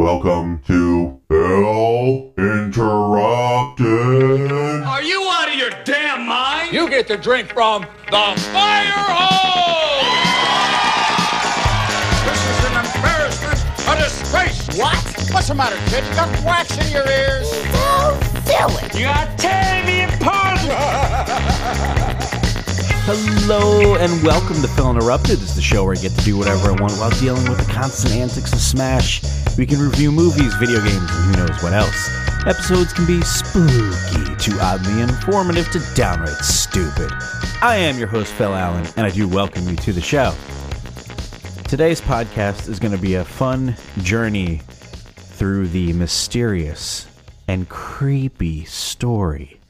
Welcome to Phil Interrupted. Are you out of your damn mind? You get to drink from the fire hose! This is an embarrassment, a disgrace! What? What's the matter, kid? You got wax in your ears? Don't do it. You are tearing me apart! Hello and welcome to Phil Interrupted. This is the show where I get to do whatever I want while dealing with the constant antics of Smash. We can review movies, video games, and who knows what else. Episodes can be spooky to oddly informative to downright stupid. I am your host, Phil Allen, and I do welcome you to the show. Today's podcast is going to be a fun journey through the mysterious and creepy story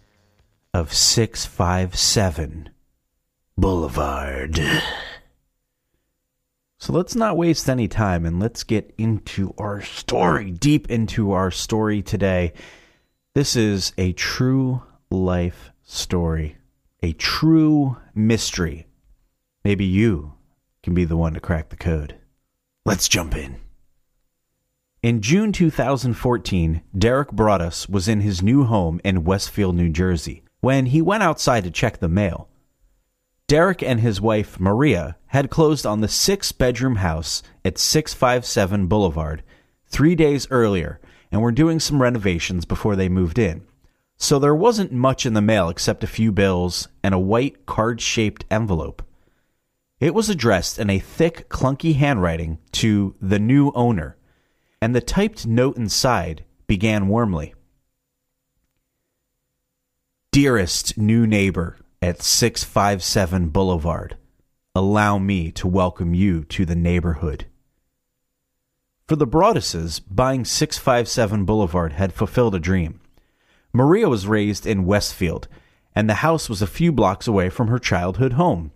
of 657 Boulevard. So let's not waste any time and let's get into our story, deep into our story today. This is a true life story, a true mystery. Maybe you can be the one to crack the code. Let's jump in. In June 2014, Derek Broaddus was in his new home in Westfield, New Jersey, when he went outside to check the mail. Derek and his wife, Maria, had closed on the six bedroom house at 657 Boulevard three days earlier and were doing some renovations before they moved in. So there wasn't much in the mail except a few bills and a white card shaped envelope. It was addressed in a thick, clunky handwriting to the new owner, and the typed note inside began warmly Dearest new neighbor at 657 Boulevard, allow me to welcome you to the neighborhood. For the Broadduses, buying 657 Boulevard had fulfilled a dream. Maria was raised in Westfield, and the house was a few blocks away from her childhood home.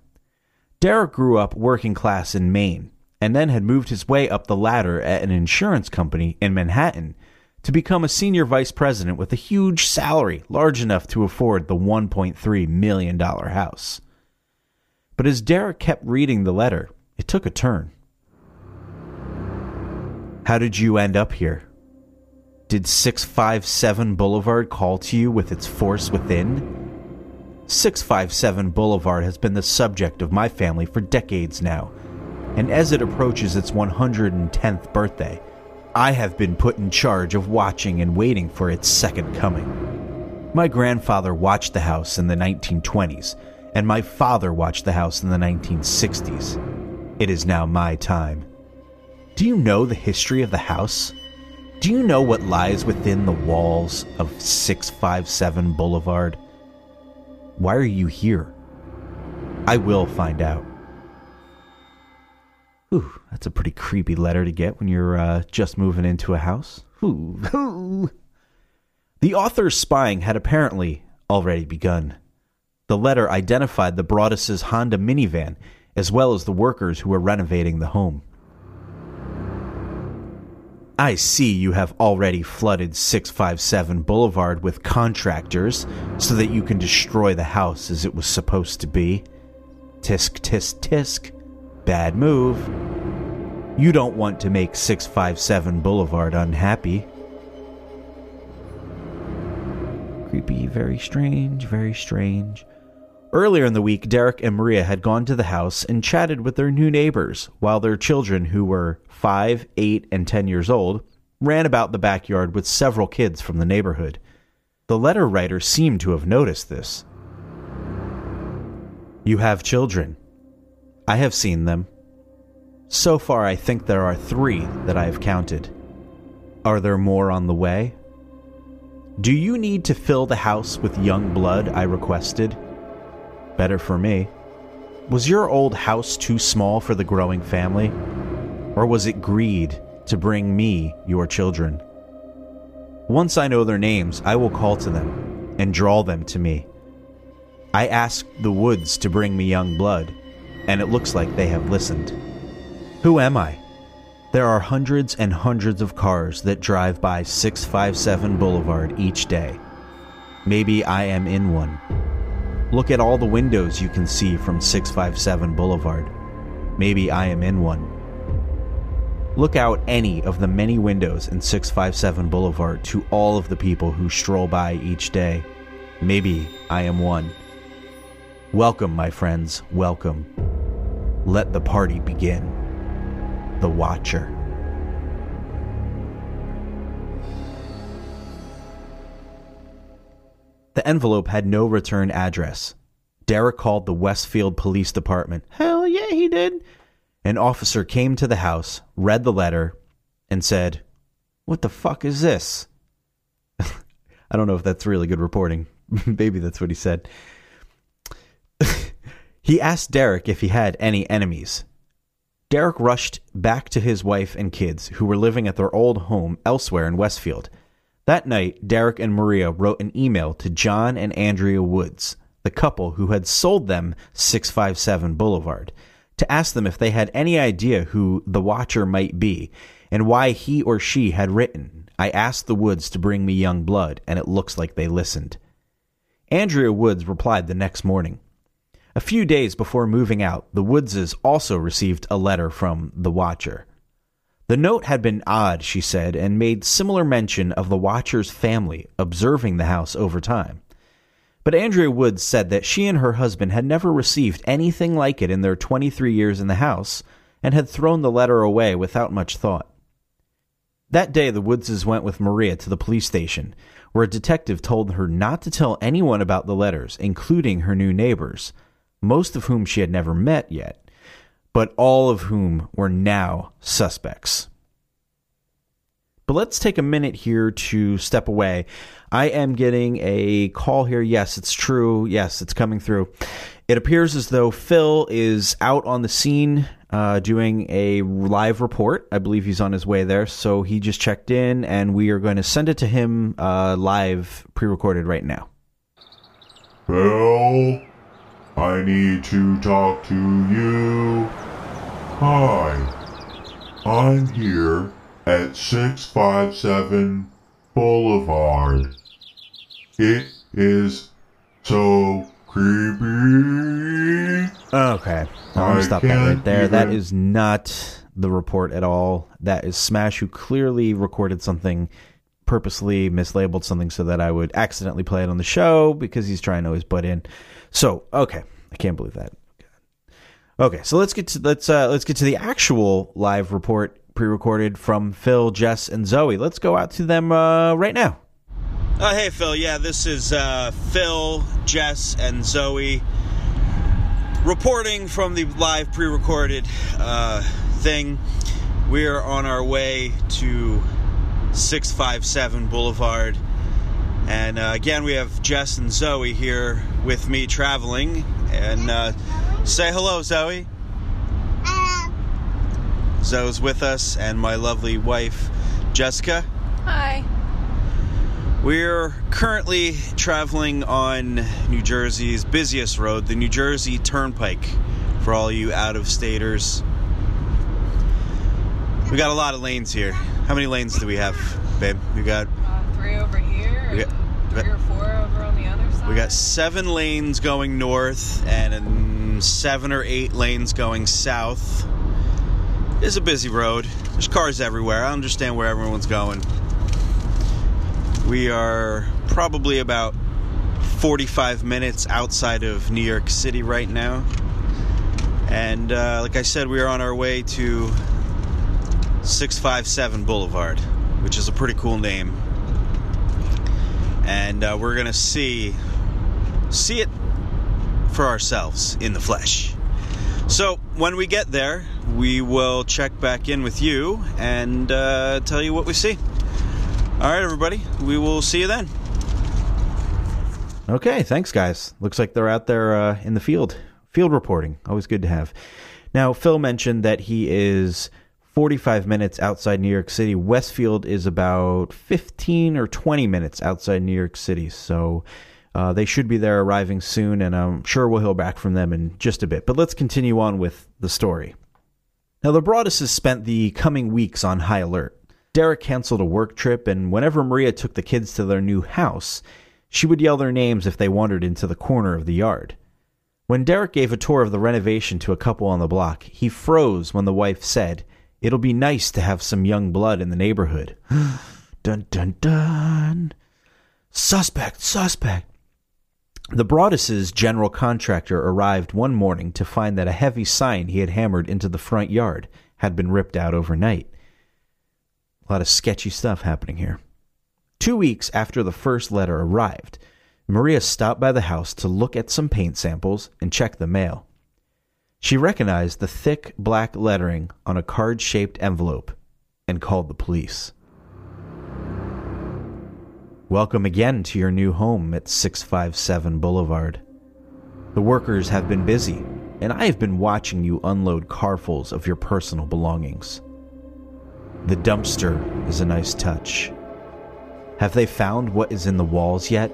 Derek grew up working class in Maine, and then had moved his way up the ladder at an insurance company in Manhattan to become a senior vice president with a huge salary large enough to afford the $1.3 million house. But as Derek kept reading the letter, it took a turn. How did you end up here? Did 657 Boulevard call to you with its force within? 657 Boulevard has been the subject of my family for decades now, and as it approaches its 110th birthday, I have been put in charge of watching and waiting for its second coming. My grandfather watched the house in the 1920s, and my father watched the house in the 1960s. It is now my time. Do you know the history of the house? Do you know what lies within the walls of 657 Boulevard? Why are you here? I will find out. Ooh, that's a pretty creepy letter to get when you're uh, just moving into a house. Ooh. The author's spying had apparently already begun. The letter identified the Broaddus' Honda minivan as well as the workers who were renovating the home. I see you have already flooded 657 Boulevard with contractors so that you can destroy the house as it was supposed to be. Tisk, tisk, tisk. Bad move. You don't want to make 657 Boulevard unhappy. Creepy, very strange, very strange. Earlier in the week, Derek and Maria had gone to the house and chatted with their new neighbors, while their children, who were 5, 8, and 10 years old, ran about the backyard with several kids from the neighborhood. The letter writer seemed to have noticed this. You have children. I have seen them. So far, I think there are three that I have counted. Are there more on the way? Do you need to fill the house with young blood? I requested. Better for me. Was your old house too small for the growing family? Or was it greed to bring me your children? Once I know their names, I will call to them and draw them to me. I asked the woods to bring me young blood, and it looks like they have listened. Who am I? There are hundreds and hundreds of cars that drive by 657 Boulevard each day. Maybe I am in one. Look at all the windows you can see from 657 Boulevard. Maybe I am in one. Look out any of the many windows in 657 Boulevard to all of the people who stroll by each day. Maybe I am one. Welcome, my friends, welcome. Let the party begin. The Watcher. The envelope had no return address. Derek called the Westfield Police Department. Hell yeah, he did. An officer came to the house, read the letter, and said, What the fuck is this? I don't know if that's really good reporting. Maybe that's what he said. he asked Derek if he had any enemies. Derek rushed back to his wife and kids, who were living at their old home elsewhere in Westfield. That night, Derek and Maria wrote an email to John and Andrea Woods, the couple who had sold them 657 Boulevard, to ask them if they had any idea who the Watcher might be and why he or she had written, I asked the Woods to bring me young blood, and it looks like they listened. Andrea Woods replied the next morning. A few days before moving out, the Woodses also received a letter from the Watcher. The note had been odd, she said, and made similar mention of the Watcher's family observing the house over time. But Andrea Woods said that she and her husband had never received anything like it in their 23 years in the house and had thrown the letter away without much thought. That day, the Woodses went with Maria to the police station, where a detective told her not to tell anyone about the letters, including her new neighbors, most of whom she had never met yet but all of whom were now suspects. But let's take a minute here to step away. I am getting a call here. Yes, it's true. Yes, it's coming through. It appears as though Phil is out on the scene uh, doing a live report. I believe he's on his way there. So he just checked in, and we are going to send it to him uh, live, pre recorded right now. Phil, I need to talk to you. Hi, I'm here at 657 Boulevard. It is so creepy. Okay. I'm going to stop that right there. That even- is not the report at all. That is Smash who clearly recorded something, purposely mislabeled something so that I would accidentally play it on the show because he's trying to always butt in. So, okay. I can't believe that. Okay, so let's get to let's uh let's get to the actual live report pre-recorded from Phil, Jess, and Zoe. Let's go out to them uh, right now. Uh, hey, Phil. Yeah, this is uh, Phil, Jess, and Zoe reporting from the live pre recorded uh, thing. We're on our way to 657 Boulevard. And uh, again, we have Jess and Zoe here with me traveling. And uh, say hello, Zoe. Zoe's with us, and my lovely wife, Jessica. Hi. We're currently traveling on New Jersey's busiest road, the New Jersey Turnpike, for all you out of staters. We got a lot of lanes here. How many lanes do we have, babe? We got Uh, three over here, We got- three or four over on the other side. we got seven lanes going north and seven or eight lanes going south. It's a busy road. There's cars everywhere. I understand where everyone's going. We are probably about 45 minutes outside of New York City right now. And uh, like I said, we are on our way to 657 Boulevard, which is a pretty cool name. And uh, we're going to see see it for ourselves in the flesh. So when we get there, we will check back in with you and uh, tell you what we see. All right, everybody. We will see you then. Okay, thanks, guys. Looks like they're out there uh, in the field. Field reporting, always good to have. Now, Phil mentioned that he is 45 minutes outside New York City. Westfield is about 15 or 20 minutes outside New York City. So uh, they should be there arriving soon, and I'm sure we'll hear back from them in just a bit. But let's continue on with the story. Now, the Broadduses spent the coming weeks on high alert. Derek canceled a work trip, and whenever Maria took the kids to their new house, she would yell their names if they wandered into the corner of the yard. When Derek gave a tour of the renovation to a couple on the block, he froze when the wife said, It'll be nice to have some young blood in the neighborhood. dun dun dun. Suspect, suspect. The Broaddus's general contractor arrived one morning to find that a heavy sign he had hammered into the front yard had been ripped out overnight. A lot of sketchy stuff happening here. Two weeks after the first letter arrived, Maria stopped by the house to look at some paint samples and check the mail. She recognized the thick black lettering on a card shaped envelope and called the police. Welcome again to your new home at 657 Boulevard. The workers have been busy, and I have been watching you unload carfuls of your personal belongings. The dumpster is a nice touch. Have they found what is in the walls yet?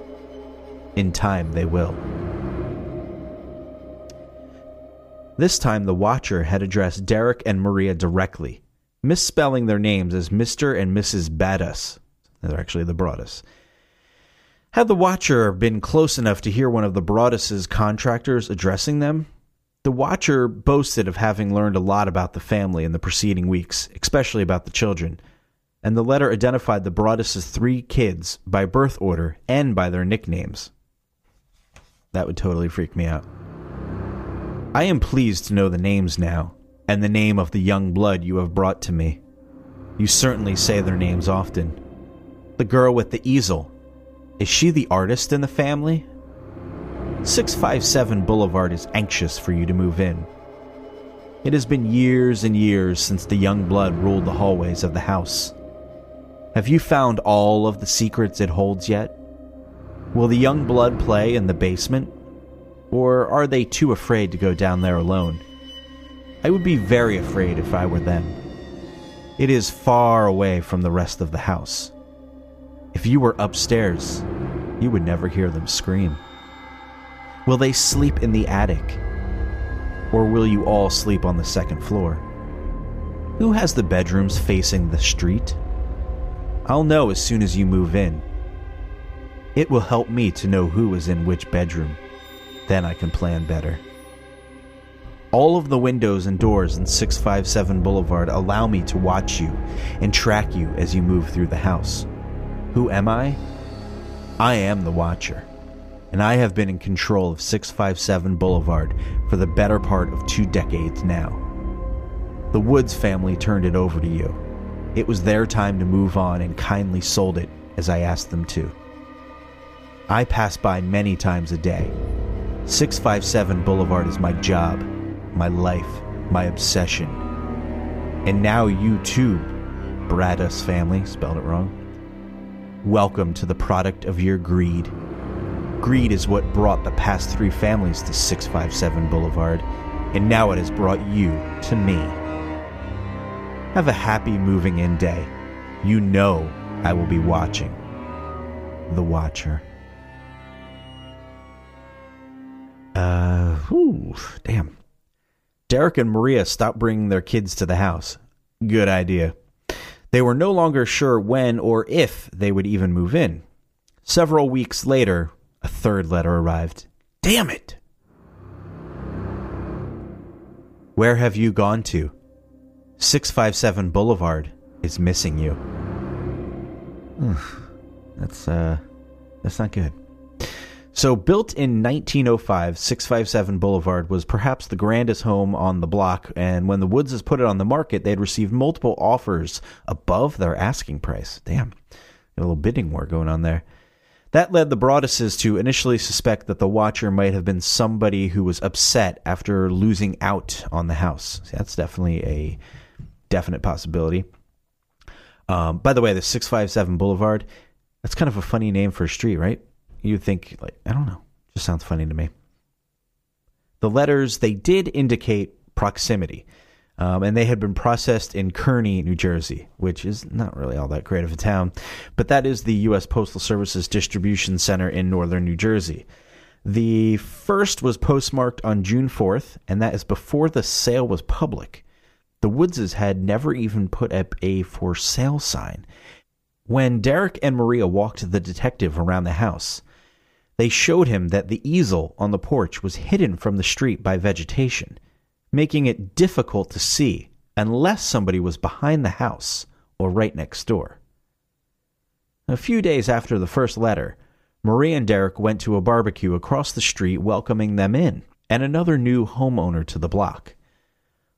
In time, they will. This time, the Watcher had addressed Derek and Maria directly, misspelling their names as Mr. and Mrs. Baddus. They're actually the Broaddus. Had the Watcher been close enough to hear one of the Broaddus's contractors addressing them, the Watcher boasted of having learned a lot about the family in the preceding weeks, especially about the children, and the letter identified the Broaddus's three kids by birth order and by their nicknames. That would totally freak me out. I am pleased to know the names now, and the name of the young blood you have brought to me. You certainly say their names often. The girl with the easel. Is she the artist in the family? 657 Boulevard is anxious for you to move in. It has been years and years since the young blood ruled the hallways of the house. Have you found all of the secrets it holds yet? Will the young blood play in the basement? Or are they too afraid to go down there alone? I would be very afraid if I were them. It is far away from the rest of the house. If you were upstairs, you would never hear them scream. Will they sleep in the attic? Or will you all sleep on the second floor? Who has the bedrooms facing the street? I'll know as soon as you move in. It will help me to know who is in which bedroom. Then I can plan better. All of the windows and doors in 657 Boulevard allow me to watch you and track you as you move through the house. Who am I? I am the Watcher, and I have been in control of 657 Boulevard for the better part of two decades now. The Woods family turned it over to you. It was their time to move on and kindly sold it as I asked them to. I pass by many times a day. 657 Boulevard is my job, my life, my obsession. And now you too, Bradus family, spelled it wrong. Welcome to the product of your greed. Greed is what brought the past three families to 657 Boulevard, and now it has brought you to me. Have a happy moving in day. You know I will be watching. The Watcher. Uh, whew, damn. Derek and Maria stopped bringing their kids to the house. Good idea. They were no longer sure when or if they would even move in. Several weeks later, a third letter arrived. Damn it! Where have you gone to? 657 Boulevard is missing you. That's, uh, that's not good. So, built in 1905, 657 Boulevard was perhaps the grandest home on the block, and when the Woodses put it on the market, they had received multiple offers above their asking price. Damn, got a little bidding war going on there. That led the Broadduses to initially suspect that the Watcher might have been somebody who was upset after losing out on the house. See, that's definitely a definite possibility. Um, by the way, the 657 Boulevard, that's kind of a funny name for a street, right? You think like I don't know, just sounds funny to me. The letters they did indicate proximity, um, and they had been processed in Kearny, New Jersey, which is not really all that great of a town, but that is the U.S. Postal Service's distribution center in northern New Jersey. The first was postmarked on June 4th, and that is before the sale was public. The Woodses had never even put up a for sale sign. When Derek and Maria walked the detective around the house, they showed him that the easel on the porch was hidden from the street by vegetation, making it difficult to see unless somebody was behind the house or right next door. A few days after the first letter, Marie and Derek went to a barbecue across the street welcoming them in and another new homeowner to the block.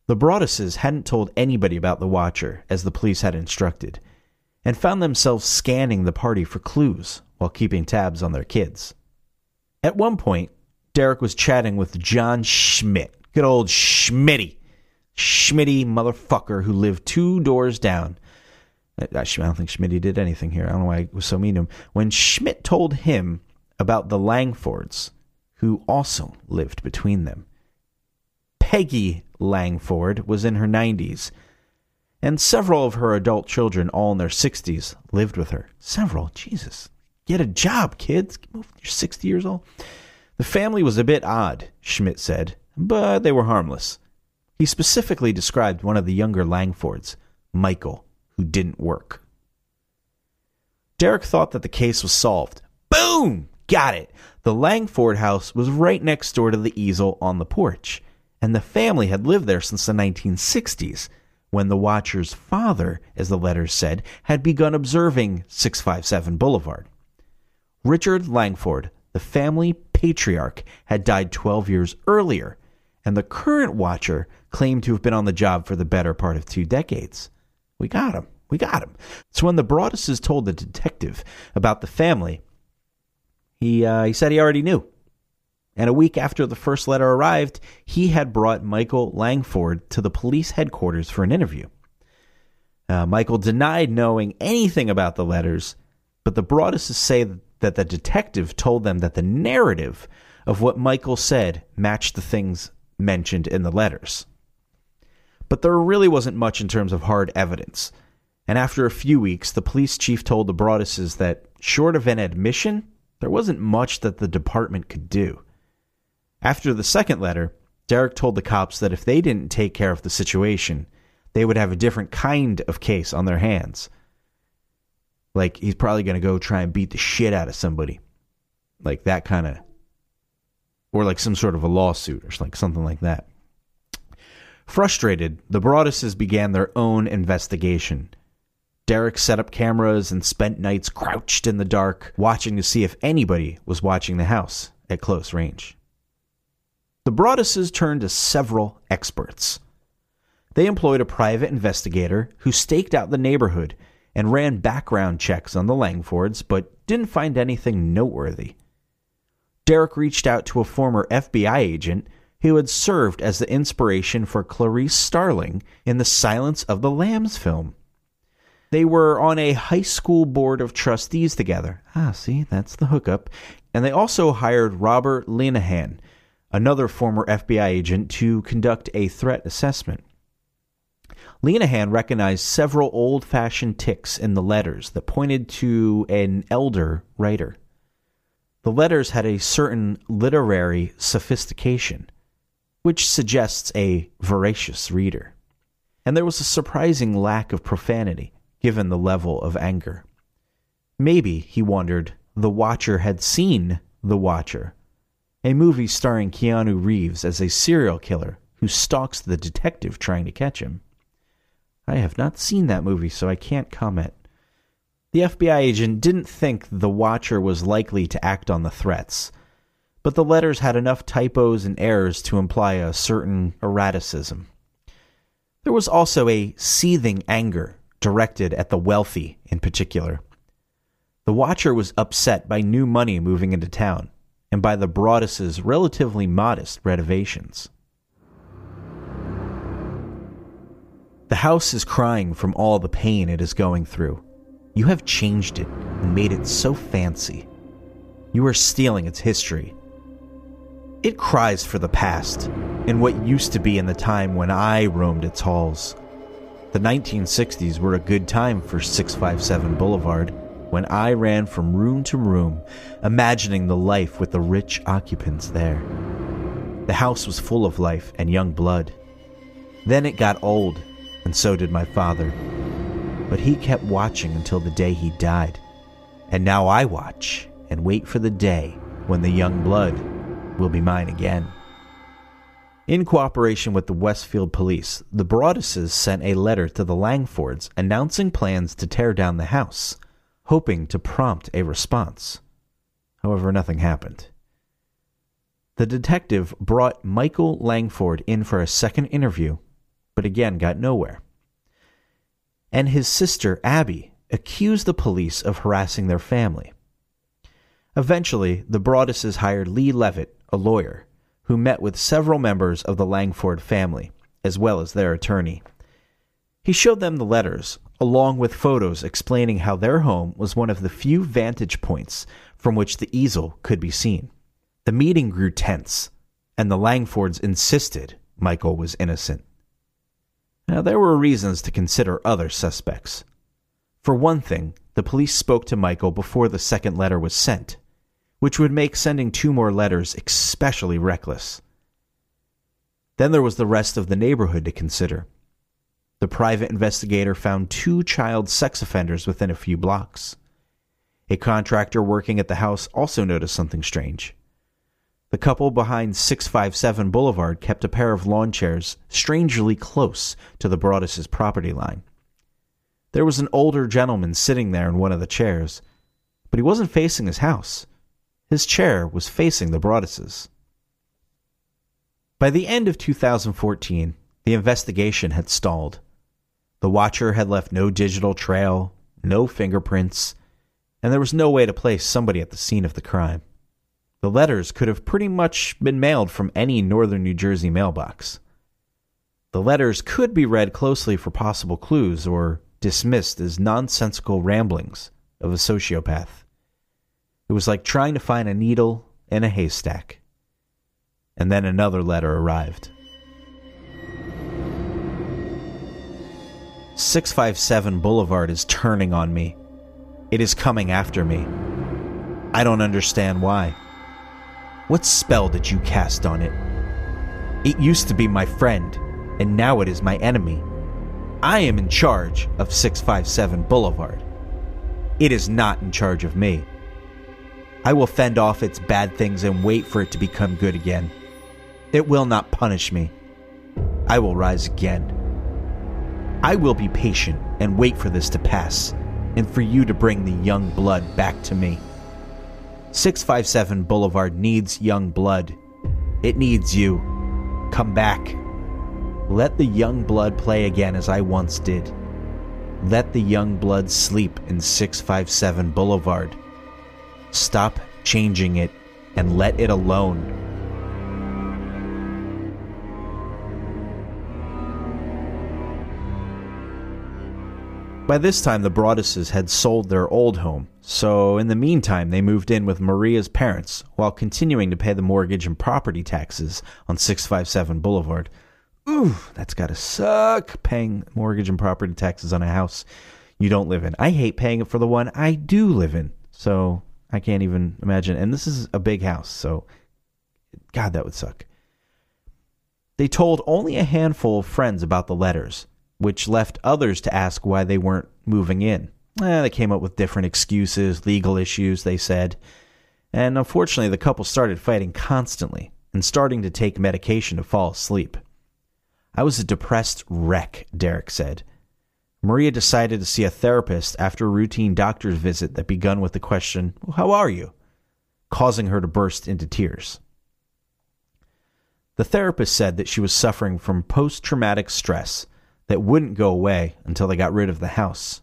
The Broadduses hadn't told anybody about the Watcher, as the police had instructed, and found themselves scanning the party for clues while keeping tabs on their kids. At one point, Derek was chatting with John Schmidt, good old Schmitty, Schmitty motherfucker who lived two doors down. I don't think Schmitty did anything here. I don't know why I was so mean to him. When Schmidt told him about the Langfords, who also lived between them. Peggy Langford was in her 90s, and several of her adult children, all in their 60s, lived with her. Several? Jesus. Get a job, kids. You're 60 years old. The family was a bit odd, Schmidt said, but they were harmless. He specifically described one of the younger Langfords, Michael, who didn't work. Derek thought that the case was solved. Boom! Got it. The Langford house was right next door to the easel on the porch, and the family had lived there since the 1960s, when the Watcher's father, as the letters said, had begun observing 657 Boulevard. Richard Langford, the family patriarch, had died 12 years earlier, and the current Watcher claimed to have been on the job for the better part of two decades. We got him. We got him. So when the Broadduses told the detective about the family, he, uh, he said he already knew. And a week after the first letter arrived, he had brought Michael Langford to the police headquarters for an interview. Uh, Michael denied knowing anything about the letters, but the Broadduses say that the detective told them that the narrative of what Michael said matched the things mentioned in the letters. But there really wasn't much in terms of hard evidence. And after a few weeks, the police chief told the Broadduses that, short of an admission, there wasn't much that the department could do. After the second letter, Derek told the cops that if they didn't take care of the situation, they would have a different kind of case on their hands. Like he's probably going to go try and beat the shit out of somebody. Like that kind of or like some sort of a lawsuit or like something like that. Frustrated, the Broadduses began their own investigation Derek set up cameras and spent nights crouched in the dark, watching to see if anybody was watching the house at close range. The Broadduses turned to several experts. They employed a private investigator who staked out the neighborhood and ran background checks on the Langfords, but didn't find anything noteworthy. Derek reached out to a former FBI agent who had served as the inspiration for Clarice Starling in the Silence of the Lambs film. They were on a high school board of trustees together. Ah, see, that's the hookup. And they also hired Robert Linehan, another former FBI agent, to conduct a threat assessment. Linehan recognized several old fashioned ticks in the letters that pointed to an elder writer. The letters had a certain literary sophistication, which suggests a voracious reader. And there was a surprising lack of profanity given the level of anger. Maybe, he wondered, the Watcher had seen The Watcher, a movie starring Keanu Reeves as a serial killer who stalks the detective trying to catch him. I have not seen that movie, so I can't comment. The FBI agent didn't think the Watcher was likely to act on the threats, but the letters had enough typos and errors to imply a certain erraticism. There was also a seething anger directed at the wealthy in particular. The Watcher was upset by new money moving into town and by the Broadduses' relatively modest renovations. The house is crying from all the pain it is going through. You have changed it and made it so fancy. You are stealing its history. It cries for the past and what used to be in the time when I roamed its halls. The 1960s were a good time for 657 Boulevard when I ran from room to room, imagining the life with the rich occupants there. The house was full of life and young blood. Then it got old, and so did my father. But he kept watching until the day he died. And now I watch and wait for the day when the young blood will be mine again. In cooperation with the Westfield police, the Broadduses sent a letter to the Langfords announcing plans to tear down the house, hoping to prompt a response. However, nothing happened. The detective brought Michael Langford in for a second interview, but again got nowhere. And his sister, Abby, accused the police of harassing their family. Eventually, the Broadduses hired Lee Levitt, a lawyer, who met with several members of the Langford family, as well as their attorney. He showed them the letters, along with photos explaining how their home was one of the few vantage points from which the easel could be seen. The meeting grew tense, and the Langfords insisted Michael was innocent. Now, there were reasons to consider other suspects. For one thing, the police spoke to Michael before the second letter was sent, which would make sending two more letters especially reckless. Then there was the rest of the neighborhood to consider. The private investigator found two child sex offenders within a few blocks. A contractor working at the house also noticed something strange. The couple behind 657 Boulevard kept a pair of lawn chairs strangely close to the Broaddus's property line. There was an older gentleman sitting there in one of the chairs, but he wasn't facing his house. His chair was facing the Broadduses. By the end of 2014, the investigation had stalled. The watcher had left no digital trail, no fingerprints, and there was no way to place somebody at the scene of the crime. The letters could have pretty much been mailed from any northern New Jersey mailbox. The letters could be read closely for possible clues or dismissed as nonsensical ramblings of a sociopath. It was like trying to find a needle in a haystack. And then another letter arrived. 657 Boulevard is turning on me. It is coming after me. I don't understand why. What spell did you cast on it? It used to be my friend, and now it is my enemy. I am in charge of 657 Boulevard. It is not in charge of me. I will fend off its bad things and wait for it to become good again. It will not punish me. I will rise again. I will be patient and wait for this to pass, and for you to bring the young blood back to me. 657 Boulevard needs young blood. It needs you. Come back. Let the young blood play again as I once did. Let the young blood sleep in 657 Boulevard. Stop changing it and let it alone. By this time, the Broadduses had sold their old home, so in the meantime, they moved in with Maria's parents while continuing to pay the mortgage and property taxes on 657 Boulevard. Ooh, that's gotta suck paying mortgage and property taxes on a house you don't live in. I hate paying it for the one I do live in, so I can't even imagine. And this is a big house, so God, that would suck. They told only a handful of friends about the letters which left others to ask why they weren't moving in. Eh, they came up with different excuses, legal issues, they said. And unfortunately, the couple started fighting constantly and starting to take medication to fall asleep. I was a depressed wreck, Derek said. Maria decided to see a therapist after a routine doctor's visit that begun with the question, How are you? causing her to burst into tears. The therapist said that she was suffering from post traumatic stress that wouldn't go away until they got rid of the house.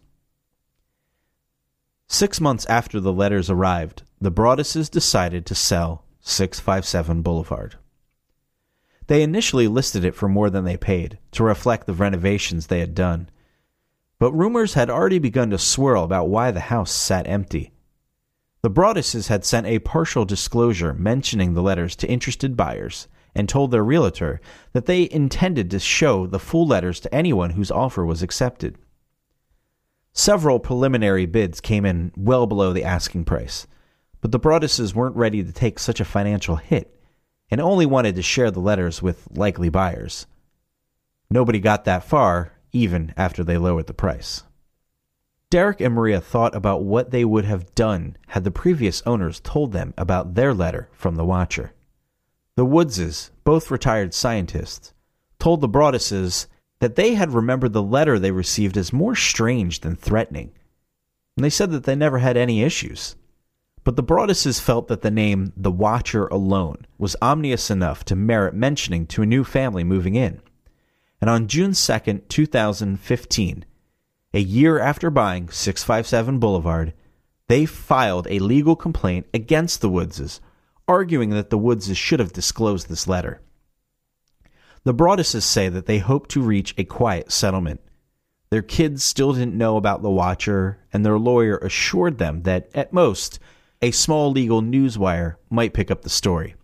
Six months after the letters arrived, the Broadduses decided to sell 657 Boulevard. They initially listed it for more than they paid, to reflect the renovations they had done. But rumors had already begun to swirl about why the house sat empty. The Broadduses had sent a partial disclosure mentioning the letters to interested buyers and told their realtor that they intended to show the full letters to anyone whose offer was accepted. Several preliminary bids came in well below the asking price, but the Broadduses weren't ready to take such a financial hit and only wanted to share the letters with likely buyers. Nobody got that far, even after they lowered the price. Derek and Maria thought about what they would have done had the previous owners told them about their letter from the Watcher. The Woodses, both retired scientists, told the Broadduses that they had remembered the letter they received as more strange than threatening. And they said that they never had any issues. But the Broadduses felt that the name The Watcher alone was ominous enough to merit mentioning to a new family moving in. And on June 2nd, 2015, a year after buying 657 Boulevard, they filed a legal complaint against the Woodses, arguing that the Woodses should have disclosed this letter. The Broadduses say that they hope to reach a quiet settlement. Their kids still didn't know about the Watcher, and their lawyer assured them that, at most, a small legal newswire might pick up the story.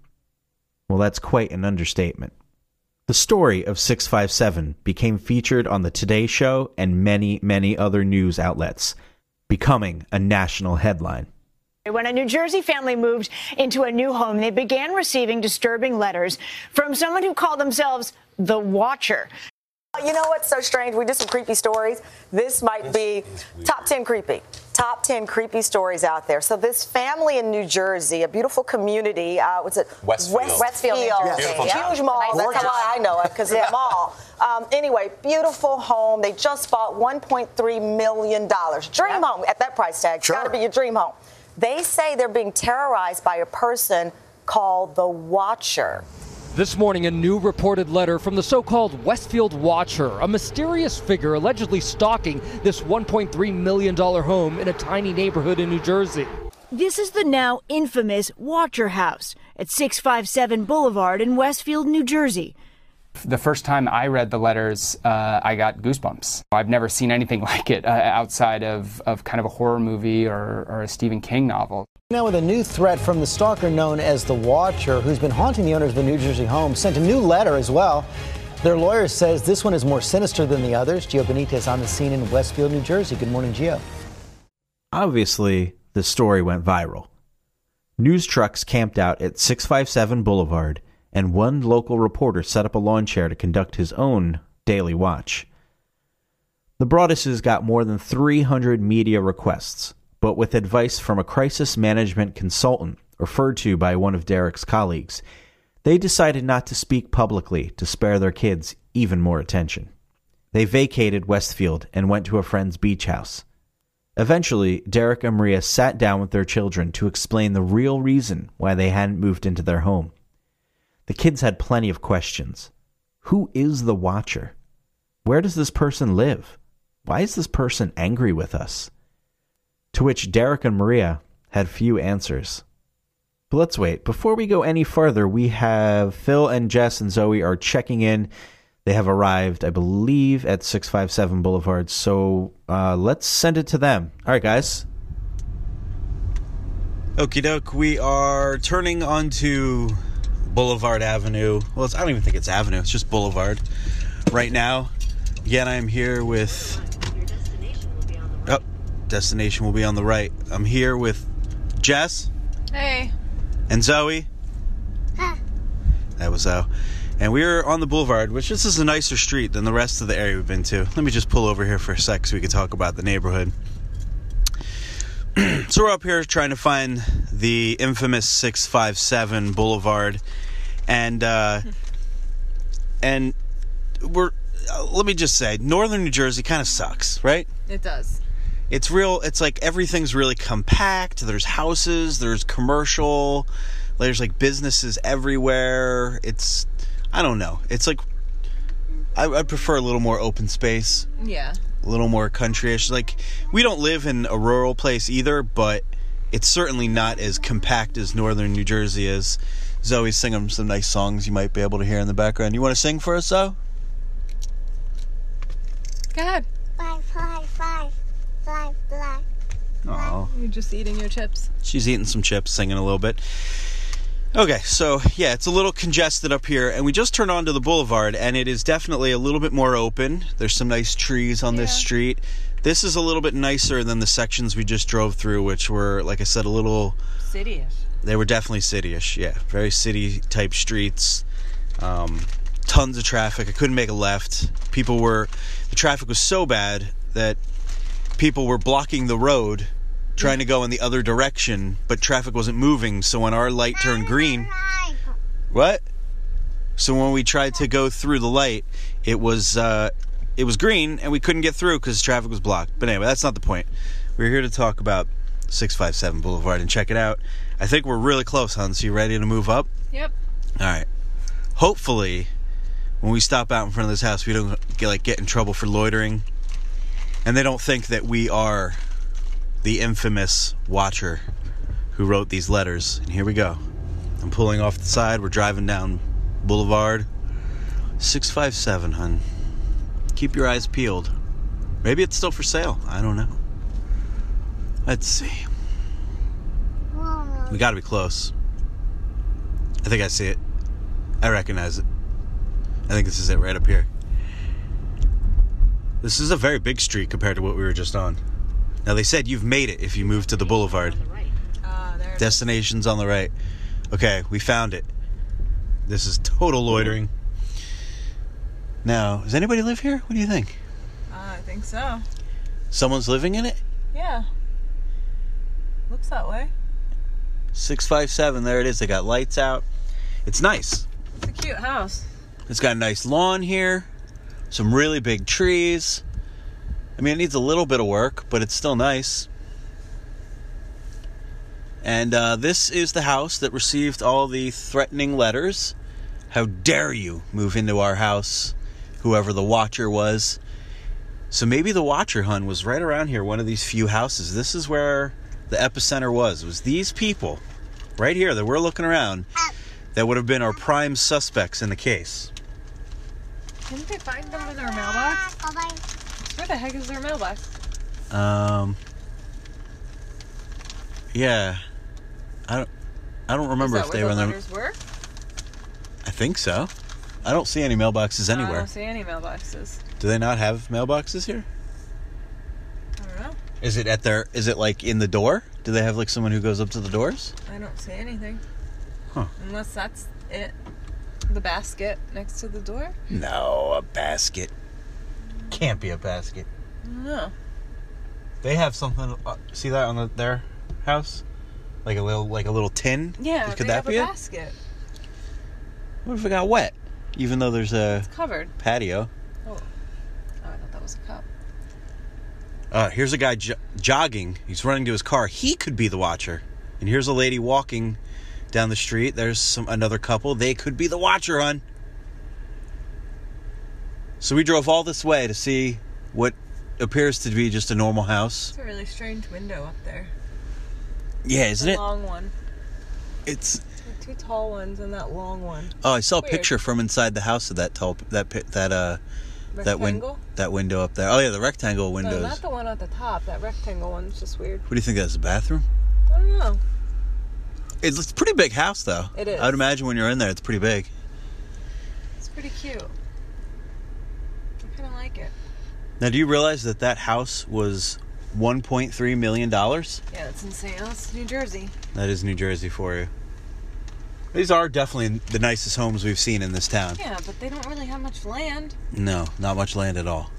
Well, that's quite an understatement. The story of 657 became featured on The Today Show and many, many other news outlets, becoming a national headline. When a New Jersey family moved into a new home, they began receiving disturbing letters from someone who called themselves the Watcher. You know what's so strange? We did some creepy stories. This might be top 10 creepy. Top 10 creepy stories out there. So, this family in New Jersey, a beautiful community, uh, what's it? Westfield. West- Westfield, New Westfield. Jersey. Huge mall. Nice That's town. why I know it, because it's a mall. Um, anyway, beautiful home. They just bought $1.3 million. Dream home at that price tag. It's got to be your dream home. They say they're being terrorized by a person called the Watcher. This morning, a new reported letter from the so called Westfield Watcher, a mysterious figure allegedly stalking this $1.3 million home in a tiny neighborhood in New Jersey. This is the now infamous Watcher House at 657 Boulevard in Westfield, New Jersey. The first time I read the letters, uh, I got goosebumps. I've never seen anything like it uh, outside of, of kind of a horror movie or, or a Stephen King novel. Now, with a new threat from the stalker known as the Watcher, who's been haunting the owners of a New Jersey home, sent a new letter as well. Their lawyer says this one is more sinister than the others. Gio Benitez on the scene in Westfield, New Jersey. Good morning, Gio. Obviously, the story went viral. News trucks camped out at 657 Boulevard, and one local reporter set up a lawn chair to conduct his own daily watch. The Broadduses got more than 300 media requests, but with advice from a crisis management consultant referred to by one of Derek's colleagues, they decided not to speak publicly to spare their kids even more attention. They vacated Westfield and went to a friend's beach house. Eventually, Derek and Maria sat down with their children to explain the real reason why they hadn't moved into their home. The kids had plenty of questions. Who is the Watcher? Where does this person live? Why is this person angry with us? To which Derek and Maria had few answers. But let's wait. Before we go any further, we have Phil and Jess and Zoe are checking in. They have arrived, I believe, at 657 Boulevard. So uh, let's send it to them. All right, guys. Okie doke, we are turning onto Boulevard Avenue. Well, it's, I don't even think it's Avenue, it's just Boulevard right now. Again, I am here with. Oh, destination will be on the right. I'm here with Jess Hey. and Zoe. That was Zoe. And we are on the boulevard, which this is a nicer street than the rest of the area we've been to. Let me just pull over here for a sec so we can talk about the neighborhood. so we're up here trying to find the infamous 657 Boulevard. And, uh, and we're, uh, let me just say, northern New Jersey kind of sucks, right? It does. it's real it's like everything's really compact there's houses there's commercial there's like businesses everywhere it's i don't know it's like i, I prefer a little more open space Yeah. a little more countryish like we don't live in a rural place either but it's certainly not as compact as northern new jersey is zoe's singing some nice songs you might be able to hear in the background you want to sing for us zoe Go ahead. Five, five, five, five, black. oh You're just eating your chips. She's eating some chips, singing a little bit. Okay, so yeah, it's a little congested up here, and we just turned onto the boulevard, and it is definitely a little bit more open. There's some nice trees on this street. This is a little bit nicer than the sections we just drove through, which were, like I said, a little. Cityish. They were definitely cityish, yeah, very city type streets. Um, tons of traffic. I couldn't make a left. People were. The traffic was so bad that people were blocking the road trying to go in the other direction, but traffic wasn't moving. So when our light turned green, What? So when we tried to go through the light, it was uh, it was green and we couldn't get through because traffic was blocked. But anyway, that's not the point. We're here to talk about 657 Boulevard and check it out. I think we're really close, hon. So you ready to move up? Yep. All right. Hopefully, when we stop out in front of this house, we don't get like get in trouble for loitering, and they don't think that we are the infamous watcher who wrote these letters. And here we go. I'm pulling off the side. We're driving down Boulevard 657, hun. Keep your eyes peeled. Maybe it's still for sale. I don't know. Let's see. We got to be close. I think I see it. I recognize it. I think this is it right up here. This is a very big street compared to what we were just on. Now they said you've made it if you move to the boulevard. Destination's on the right. Okay, we found it. This is total loitering. Now, does anybody live here? What do you think? Uh, I think so. Someone's living in it? Yeah. Looks that way. 657, there it is. They got lights out. It's nice. It's a cute house. It's got a nice lawn here, some really big trees. I mean, it needs a little bit of work, but it's still nice. And uh, this is the house that received all the threatening letters. How dare you move into our house, whoever the watcher was. So maybe the watcher hun was right around here, one of these few houses. This is where the epicenter was. It was these people right here that we're looking around that would have been our prime suspects in the case. Didn't they find them in our mailbox? Where the heck is their mailbox? Um. Yeah, I don't. I don't remember if they were the in there. were? I think so. I don't see any mailboxes anywhere. I don't see any mailboxes. Do they not have mailboxes here? I don't know. Is it at their? Is it like in the door? Do they have like someone who goes up to the doors? I don't see anything. Huh. Unless that's it. The basket next to the door? No, a basket. Can't be a basket. I. They have something. Uh, see that on the, their house? Like a little, like a little tin. Yeah, Could they that have be a it? basket. What if it got wet? Even though there's a It's covered. patio. Oh. oh, I thought that was a cup. Uh, here's a guy jo- jogging. He's running to his car. He could be the watcher. And here's a lady walking down the street. There's some another couple. They could be the watcher, hun. So we drove all this way to see what appears to be just a normal house. It's a really strange window up there. Yeah, isn't the it? long one. It's The two tall ones and that long one. oh, I saw a picture from inside the house of that tall that that uh that win- that window up there. Oh yeah, the rectangle windows. No, not the one at the top. That rectangle one's just weird. What do you think that's a bathroom? I don't know. It's, a pretty big house though. It is. I would imagine when you're in there, it's pretty big. It's pretty cute. I kind of like it. Now, do you realize that that house was 1.3 million dollars? Yeah, it's insane. Oh, that's New Jersey. That is New Jersey for you. These are definitely the nicest homes we've seen in this town. Yeah, but they don't really have much land. No, not much land at all.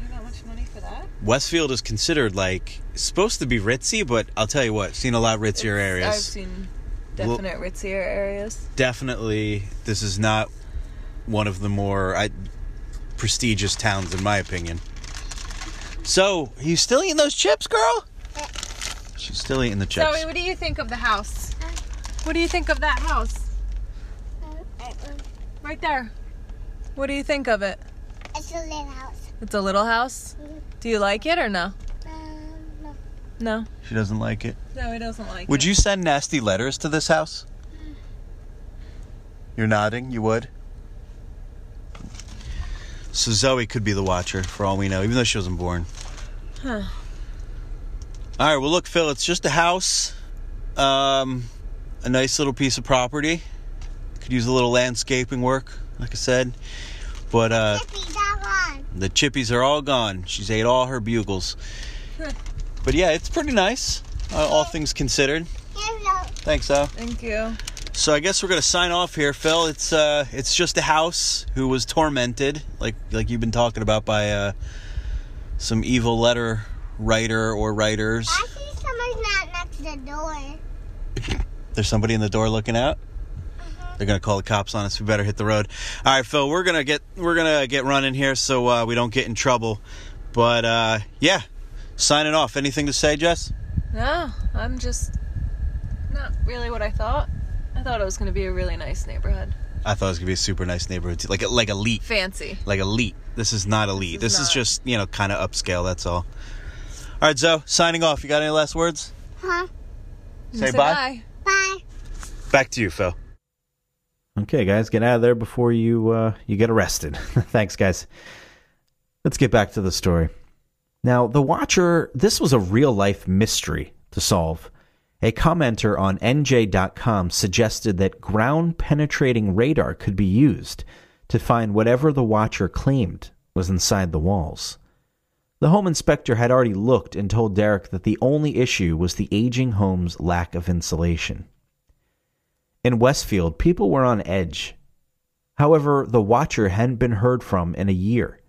Pay that much money for that? Westfield is considered like supposed to be ritzy, but I'll tell you what, seen a lot ritzier It's- areas. I've seen definite ritzier areas. Definitely, this is not one of the more I, prestigious towns, in my opinion. So, you still eating those chips, girl? She's still eating the chips. Zoe, what do you think of the house? What do you think of that house? Uh, right there. What do you think of it? It's a little house. It's a little house. Mm-hmm. Do you like it or no? Um, no. No. She doesn't like it. No, he doesn't like it. Would it. you send nasty letters to this house? Mm. You're nodding. You would. So Zoe could be the watcher, for all we know, even though she wasn't born. Huh. All right. Well, look, Phil. It's just a house, um, a nice little piece of property. Could use a little landscaping work, like I said. But uh, the chippies are all gone. She's ate all her bugles. But yeah, it's pretty nice, uh, all things considered. Thanks, Al. Thank you. So I guess we're gonna sign off here, Phil. It's uh, it's just a house who was tormented, like like you've been talking about by uh, some evil letter writer or writers. I see someone's not next to the door. There's somebody in the door looking out. Uh-huh. They're gonna call the cops on us. We better hit the road. All right, Phil. We're gonna get we're gonna get running here so uh, we don't get in trouble. But uh, yeah, signing off. Anything to say, Jess? No, I'm just not really what I thought. I thought it was going to be a really nice neighborhood. I thought it was gonna be a super nice neighborhood, too. like like elite, Fancy. like elite. This is not elite. This, is is, just you know kind of upscale. That's all. All right, Zoe. Signing off. You got any last words? Huh? Say bye. Bye. Back to you, Phil. Okay, guys, get out of there before you uh, you get arrested. Thanks, guys. Let's get back to the story. Now, the Watcher. This was a real life mystery to solve. A commenter on NJ.com suggested that ground penetrating radar could be used to find whatever the Watcher claimed was inside the walls. The home inspector had already looked and told Derek that the only issue was the aging home's lack of insulation. In Westfield, people were on edge. However, the Watcher hadn't been heard from in a year.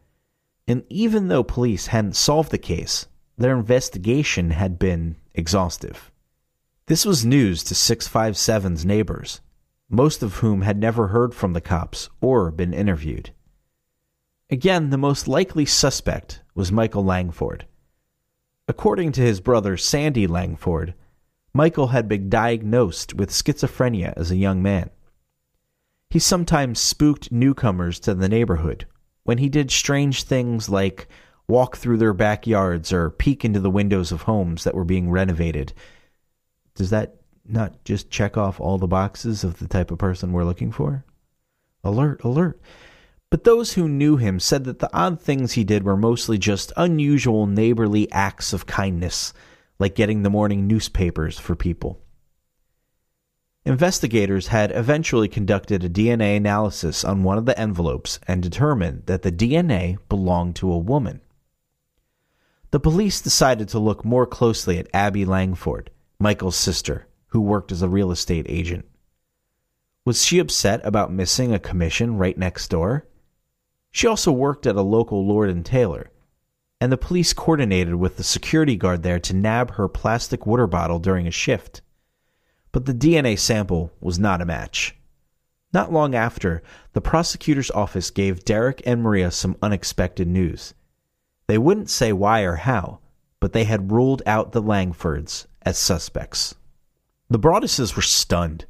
And even though police hadn't solved the case, their investigation had been exhaustive. This was news to 657's neighbors, most of whom had never heard from the cops or been interviewed. Again, the most likely suspect was Michael Langford. According to his brother Sandy Langford, Michael had been diagnosed with schizophrenia as a young man. He sometimes spooked newcomers to the neighborhood when he did strange things like walk through their backyards or peek into the windows of homes that were being renovated. Does that not just check off all the boxes of the type of person we're looking for? Alert, alert. But those who knew him said that the odd things he did were mostly just unusual neighborly acts of kindness, like getting the morning newspapers for people. Investigators had eventually conducted a DNA analysis on one of the envelopes and determined that the DNA belonged to a woman. The police decided to look more closely at Abby Langford, Michael's sister, who worked as a real estate agent. Was she upset about missing a commission right next door? She also worked at a local Lord and Taylor, and the police coordinated with the security guard there to nab her plastic water bottle during a shift. But the DNA sample was not a match. Not long after, the prosecutor's office gave Derek and Maria some unexpected news. They wouldn't say why or how, but they had ruled out the Langfords as suspects. The Broadduses were stunned.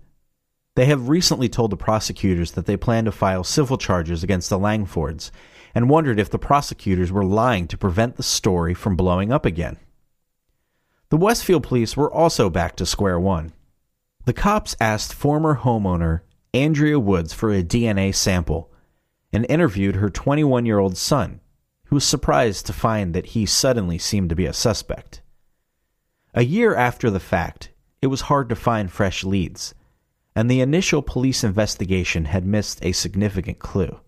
They have recently told the prosecutors that they plan to file civil charges against the Langfords and wondered if the prosecutors were lying to prevent the story from blowing up again. The Westfield police were also back to square one. The cops asked former homeowner Andrea Woods for a DNA sample and interviewed her 21 year old son, who was surprised to find that he suddenly seemed to be a suspect. A year after the fact, it was hard to find fresh leads, and the initial police investigation had missed a significant clue.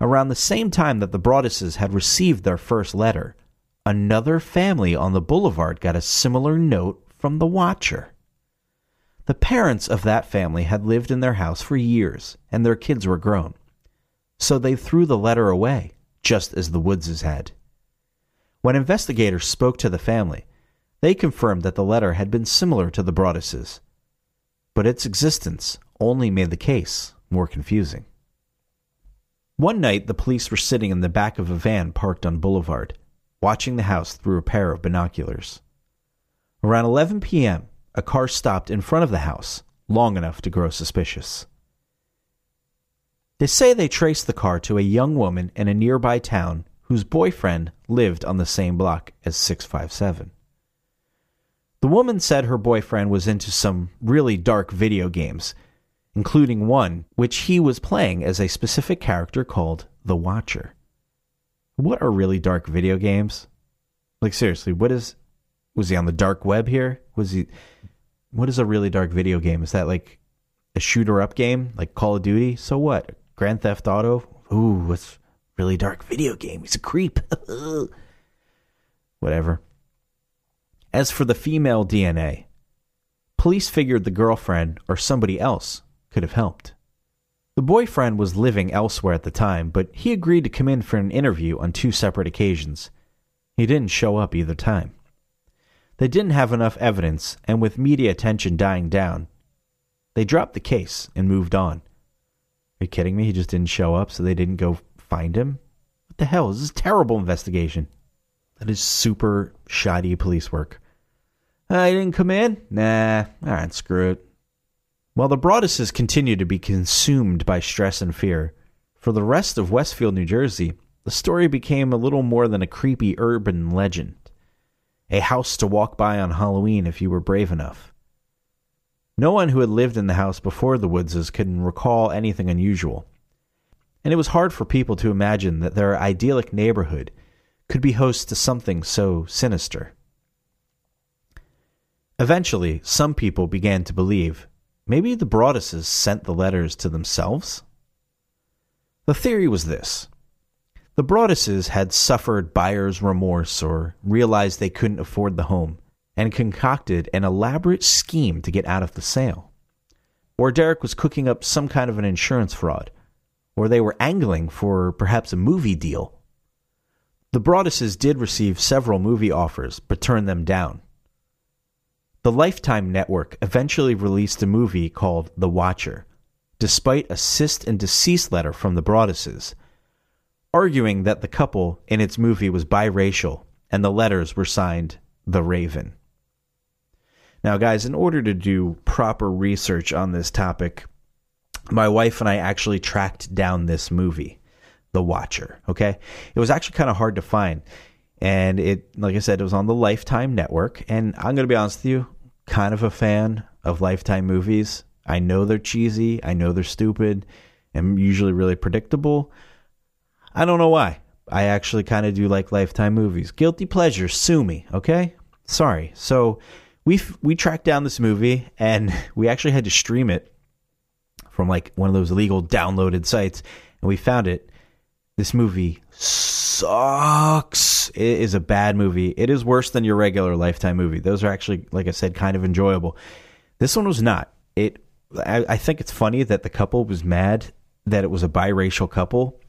Around the same time that the Broadduses had received their first letter, another family on the boulevard got a similar note from the Watcher. The parents of that family had lived in their house for years, and their kids were grown. So they threw the letter away, just as the Woodses had. When investigators spoke to the family, they confirmed that the letter had been similar to the Broadduses, but its existence only made the case more confusing. One night, the police were sitting in the back of a van parked on Boulevard, watching the house through a pair of binoculars. Around 11 p.m., a car stopped in front of the house long enough to grow suspicious. They say they traced the car to a young woman in a nearby town whose boyfriend lived on the same block as 657. The woman said her boyfriend was into some really dark video games, including one which he was playing as a specific character called the Watcher. What are really dark video games? Like seriously, what is was he on the dark web here? Was he what is a really dark video game? Is that like a shooter up game like Call of Duty? So what? Grand Theft Auto? Ooh, what's really dark video game? He's a creep. Whatever. As for the female DNA, police figured the girlfriend or somebody else could have helped. The boyfriend was living elsewhere at the time, but he agreed to come in for an interview on two separate occasions. He didn't show up either time. They didn't have enough evidence, and with media attention dying down, They dropped the case and moved on. Are you kidding me? He just didn't show up, so they didn't go find him? What the hell? This is terrible investigation. That is super shoddy police work. Uh, he didn't come in? Nah. All right, screw it. While the Broadduses continued to be consumed by stress and fear, for the rest of Westfield, New Jersey, the story became a little more than a creepy urban legend. A house to walk by on Halloween if you were brave enough. No one who had lived in the house before the Woodses could recall anything unusual. And it was hard for people to imagine that their idyllic neighborhood could be host to something so sinister. Eventually, some people began to believe maybe the Broadduses sent the letters to themselves? The theory was this the Broadduses had suffered buyer's remorse or realized they couldn't afford the home and concocted an elaborate scheme to get out of the sale. Or Derek was cooking up some kind of an insurance fraud, or they were angling for perhaps a movie deal. The Broadduses did receive several movie offers, but turned them down. The Lifetime Network eventually released a movie called The Watcher, despite a assist and deceased letter from the Broadduses, arguing that the couple in its movie was biracial and the letters were signed The Raven. Now, guys, in order to do proper research on this topic, my wife and I actually tracked down this movie, The Watcher. Okay. It was actually kind of hard to find. And it, like I said, it was on the Lifetime Network. And I'm going to be honest with you, kind of a fan of Lifetime movies. I know they're cheesy. I know they're stupid and usually really predictable. I don't know why. I actually kind of do like Lifetime movies. Guilty pleasure, sue me, okay? Sorry. So we we tracked down this movie and we actually had to stream it from like one of those illegal downloaded sites, and we found it. This movie sucks. It is a bad movie. It is worse than your regular Lifetime movie. Those are actually, like I said, kind of enjoyable. This one was not. It. I, I think it's funny that the couple was mad that it was a biracial couple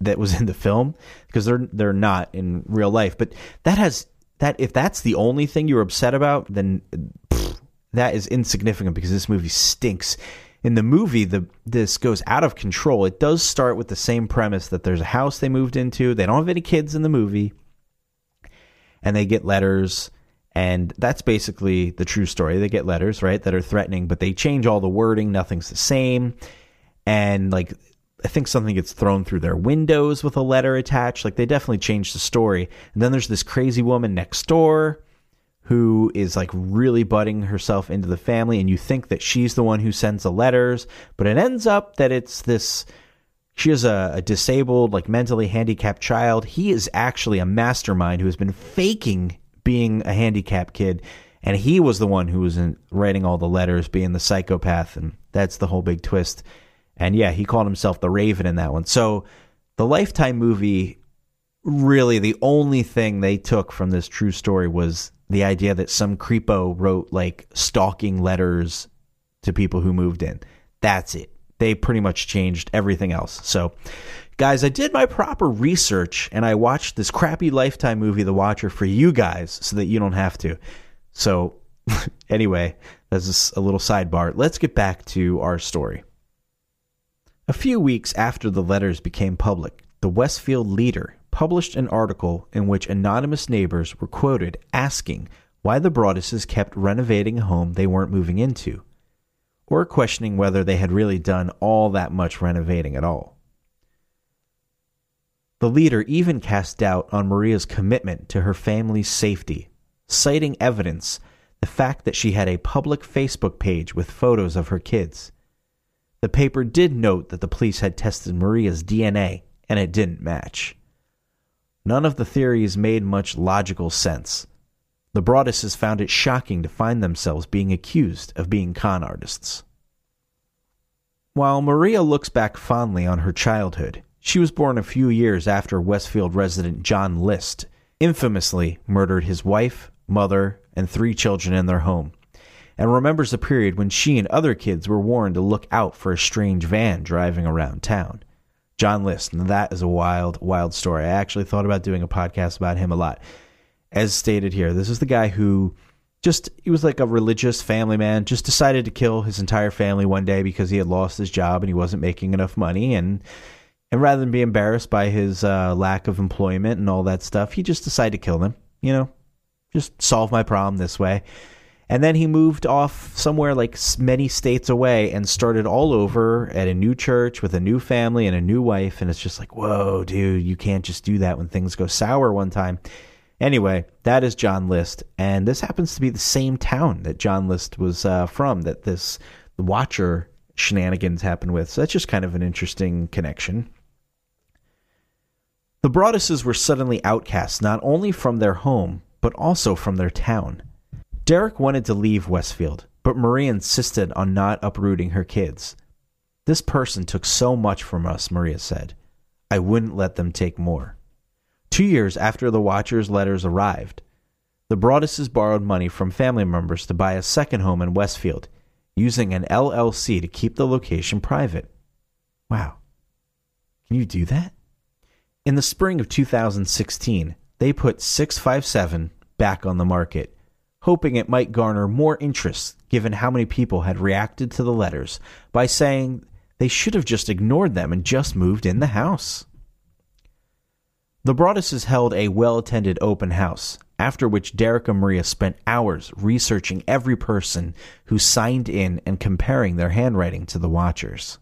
that was in the film because they're they're not in real life. But that has that if that's the only thing you're upset about, then pff, that is insignificant because this movie stinks. In the movie, the this goes out of control. It does start with the same premise that there's a house they moved into. They don't have any kids in the movie, and they get letters. And that's basically the true story. They get letters, right, that are threatening, but they change all the wording. Nothing's the same. And like I think something gets thrown through their windows with a letter attached. Like they definitely changed the story. And then there's this crazy woman next door who is like really butting herself into the family, and you think that she's the one who sends the letters, but it ends up that it's this. She is a, a disabled, like mentally handicapped child. He is actually a mastermind who has been faking being a handicapped kid, and he was the one who was in, writing all the letters, being the psychopath, and that's the whole big twist. And yeah, he called himself the Raven in that one. So the Lifetime movie, really the only thing they took from this true story was the idea that some creepo wrote like stalking letters to people who moved in. That's it. They pretty much changed everything else. So, guys, I did my proper research and I watched this crappy Lifetime movie, The Watcher, for you guys so that you don't have to. So, anyway, that's a little sidebar. Let's get back to our story. A few weeks after the letters became public, the Westfield Leader published an article in which anonymous neighbors were quoted asking why the Broadduses kept renovating a home they weren't moving into, or questioning whether they had really done all that much renovating at all. The leader even cast doubt on Maria's commitment to her family's safety, citing evidence the fact that she had a public Facebook page with photos of her kids the paper did note that the police had tested Maria's DNA, and it didn't match. None of the theories made much logical sense. The Broadduses found it shocking to find themselves being accused of being con artists. While Maria looks back fondly on her childhood, she was born a few years after Westfield resident John List infamously murdered his wife, mother, and three children in their home and remembers a period when she and other kids were warned to look out for a strange van driving around town. John List, and that is a wild, wild story. I actually thought about doing a podcast about him a lot. As stated here, this is the guy who just he was like a religious family man just decided to kill his entire family one day because he had lost his job and he wasn't making enough money and and rather than be embarrassed by his uh, lack of employment and all that stuff he just decided to kill them you know just solve my problem this way and then he moved off somewhere like many states away and started all over at a new church with a new family and a new wife and it's just like whoa dude you can't just do that when things go sour one time Anyway, that is John List, and this happens to be the same town that John List was uh, from. That this Watcher shenanigans happened with. So that's just kind of an interesting connection. The Broadduses were suddenly outcast not only from their home but also from their town. Derek wanted to leave Westfield, but Marie insisted on not uprooting her kids. This person took so much from us, Maria said. I wouldn't let them take more. Two years after the Watcher's letters arrived, the Broadduses borrowed money from family members to buy a second home in Westfield, using an LLC to keep the location private. Wow. Can you do that? In the spring of 2016, they put 657 back on the market, hoping it might garner more interest given how many people had reacted to the letters by saying they should have just ignored them and just moved in the house. The Broadduses held a well attended open house, after which Derek and Maria spent hours researching every person who signed in and comparing their handwriting to the Watchers.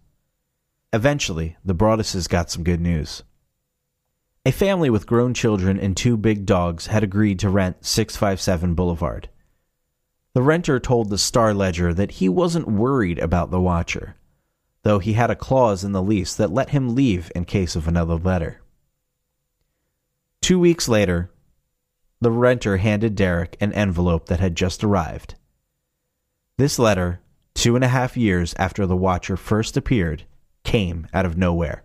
Eventually, the Broadduses got some good news. A family with grown children and two big dogs had agreed to rent 657 Boulevard. The renter told the Star Ledger that he wasn't worried about the Watcher, though he had a clause in the lease that let him leave in case of another letter. Two weeks later, the renter handed Derek an envelope that had just arrived. This letter, two and a half years after the Watcher first appeared, came out of nowhere.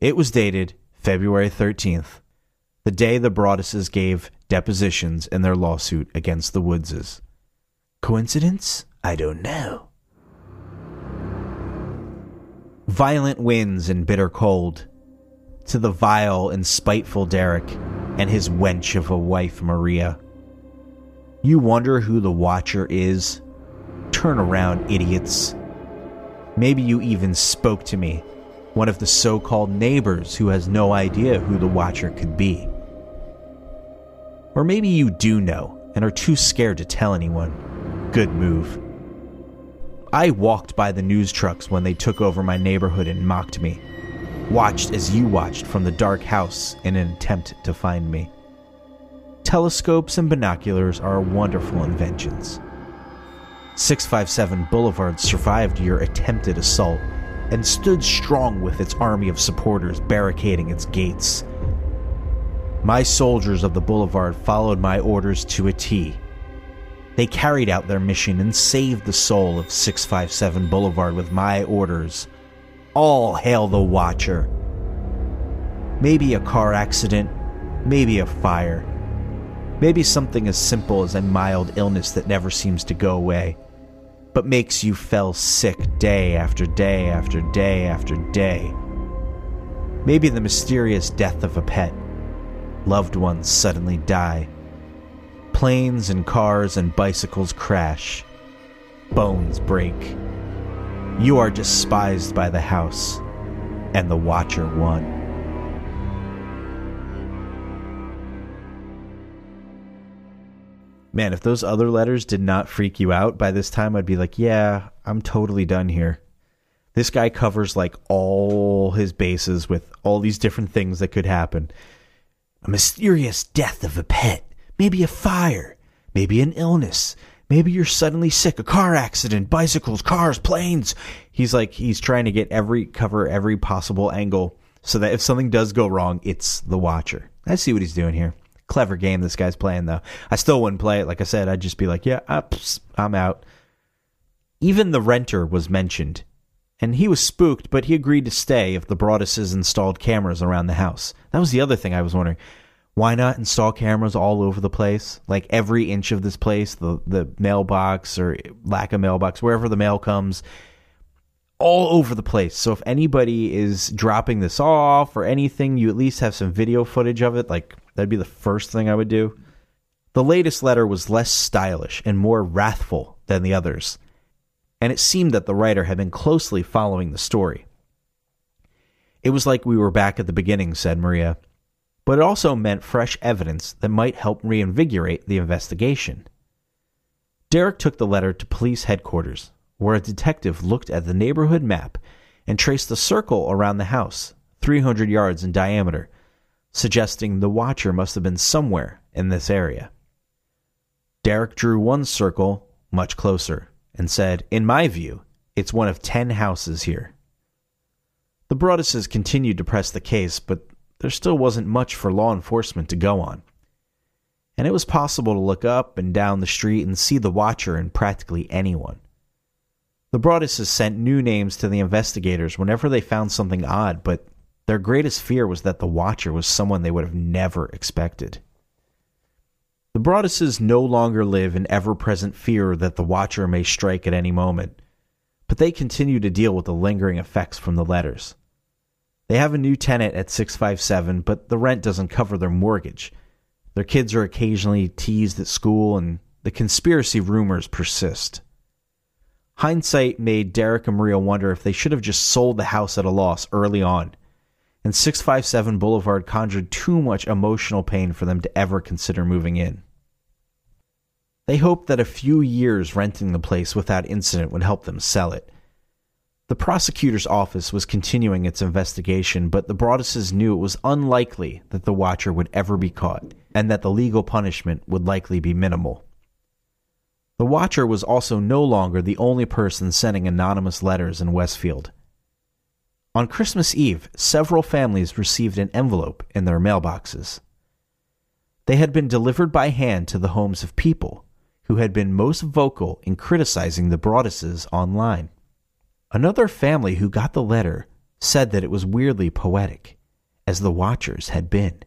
It was dated February 13th, the day the Broadduses gave depositions in their lawsuit against the Woodses. Coincidence? I don't know. Violent winds and bitter cold to the vile and spiteful Derek and his wench of a wife, Maria. You wonder who the Watcher is? Turn around, idiots. Maybe you even spoke to me, one of the so called neighbors who has no idea who the Watcher could be. Or maybe you do know and are too scared to tell anyone. Good move. I walked by the news trucks when they took over my neighborhood and mocked me watched as you watched from the dark house in an attempt to find me. Telescopes and binoculars are wonderful inventions. 657 Boulevard survived your attempted assault and stood strong with its army of supporters barricading its gates. My soldiers of the boulevard followed my orders to a T. They carried out their mission and saved the soul of 657 Boulevard with my orders. All hail the Watcher. Maybe a car accident, maybe a fire, maybe something as simple as a mild illness that never seems to go away, but makes you feel sick day after day after day after day. Maybe the mysterious death of a pet. Loved ones suddenly die. Planes and cars and bicycles crash. Bones break you are despised by the house, and the Watcher won. Man, if those other letters did not freak you out by this time, I'd be like, yeah, I'm totally done here. This guy covers like all his bases with all these different things that could happen. A mysterious death of a pet, maybe a fire, maybe an illness, Maybe you're suddenly sick, a car accident, bicycles, cars, planes. He's like, he's trying to get every, cover every possible angle so that if something does go wrong, it's the watcher. I see what he's doing here. Clever game this guy's playing, though. I still wouldn't play it. Like I said, I'd just be like, yeah, uh, ups, I'm out. Even the renter was mentioned, and he was spooked, but he agreed to stay if the Broadduses installed cameras around the house. That was the other thing I was wondering why not install cameras all over the place like every inch of this place the the mailbox or lack of mailbox wherever the mail comes all over the place so if anybody is dropping this off or anything you at least have some video footage of it like that'd be the first thing i would do The latest letter was less stylish and more wrathful than the others, and it seemed that the writer had been closely following the story. It was like we were back at the beginning, said Maria, but it also meant fresh evidence that might help reinvigorate the investigation. Derek took the letter to police headquarters, where a detective looked at the neighborhood map and traced a circle around the house, 300 yards in diameter, suggesting the watcher must have been somewhere in this area. Derek drew one circle much closer and said, In my view, it's one of 10 houses here. The Broadduses continued to press the case, but there still wasn't much for law enforcement to go on. And it was possible to look up and down the street and see the watcher in practically anyone. The Broadduses sent new names to the investigators whenever they found something odd, but their greatest fear was that the watcher was someone they would have never expected. The Broadduses no longer live in ever present fear that the watcher may strike at any moment, but they continue to deal with the lingering effects from the letters. They have a new tenant at 657, but the rent doesn't cover their mortgage. Their kids are occasionally teased at school, and the conspiracy rumors persist. Hindsight made Derek and Maria wonder if they should have just sold the house at a loss early on, and 657 Boulevard conjured too much emotional pain for them to ever consider moving in. They hoped that a few years renting the place without incident would help them sell it. The prosecutor's office was continuing its investigation, but the Broadduses knew it was unlikely that the watcher would ever be caught, and that the legal punishment would likely be minimal. The watcher was also no longer the only person sending anonymous letters in Westfield. On Christmas Eve, several families received an envelope in their mailboxes. They had been delivered by hand to the homes of people who had been most vocal in criticizing the Broadduses online. Another family who got the letter said that it was weirdly poetic, as the Watchers had been,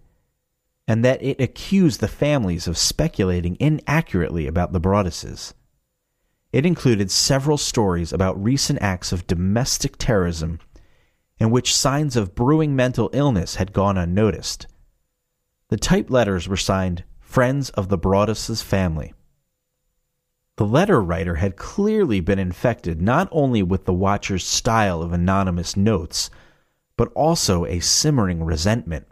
and that it accused the families of speculating inaccurately about the Broadduses. It included several stories about recent acts of domestic terrorism in which signs of brewing mental illness had gone unnoticed. The typed letters were signed Friends of the Broadduses family. The letter writer had clearly been infected not only with the watcher's style of anonymous notes, but also a simmering resentment,